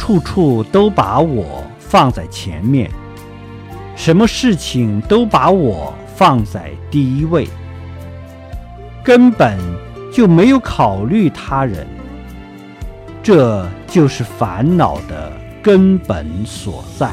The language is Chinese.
处处都把我放在前面什么事情都把我放在第一位。根本就没有考虑他人这就是烦恼的根本所在。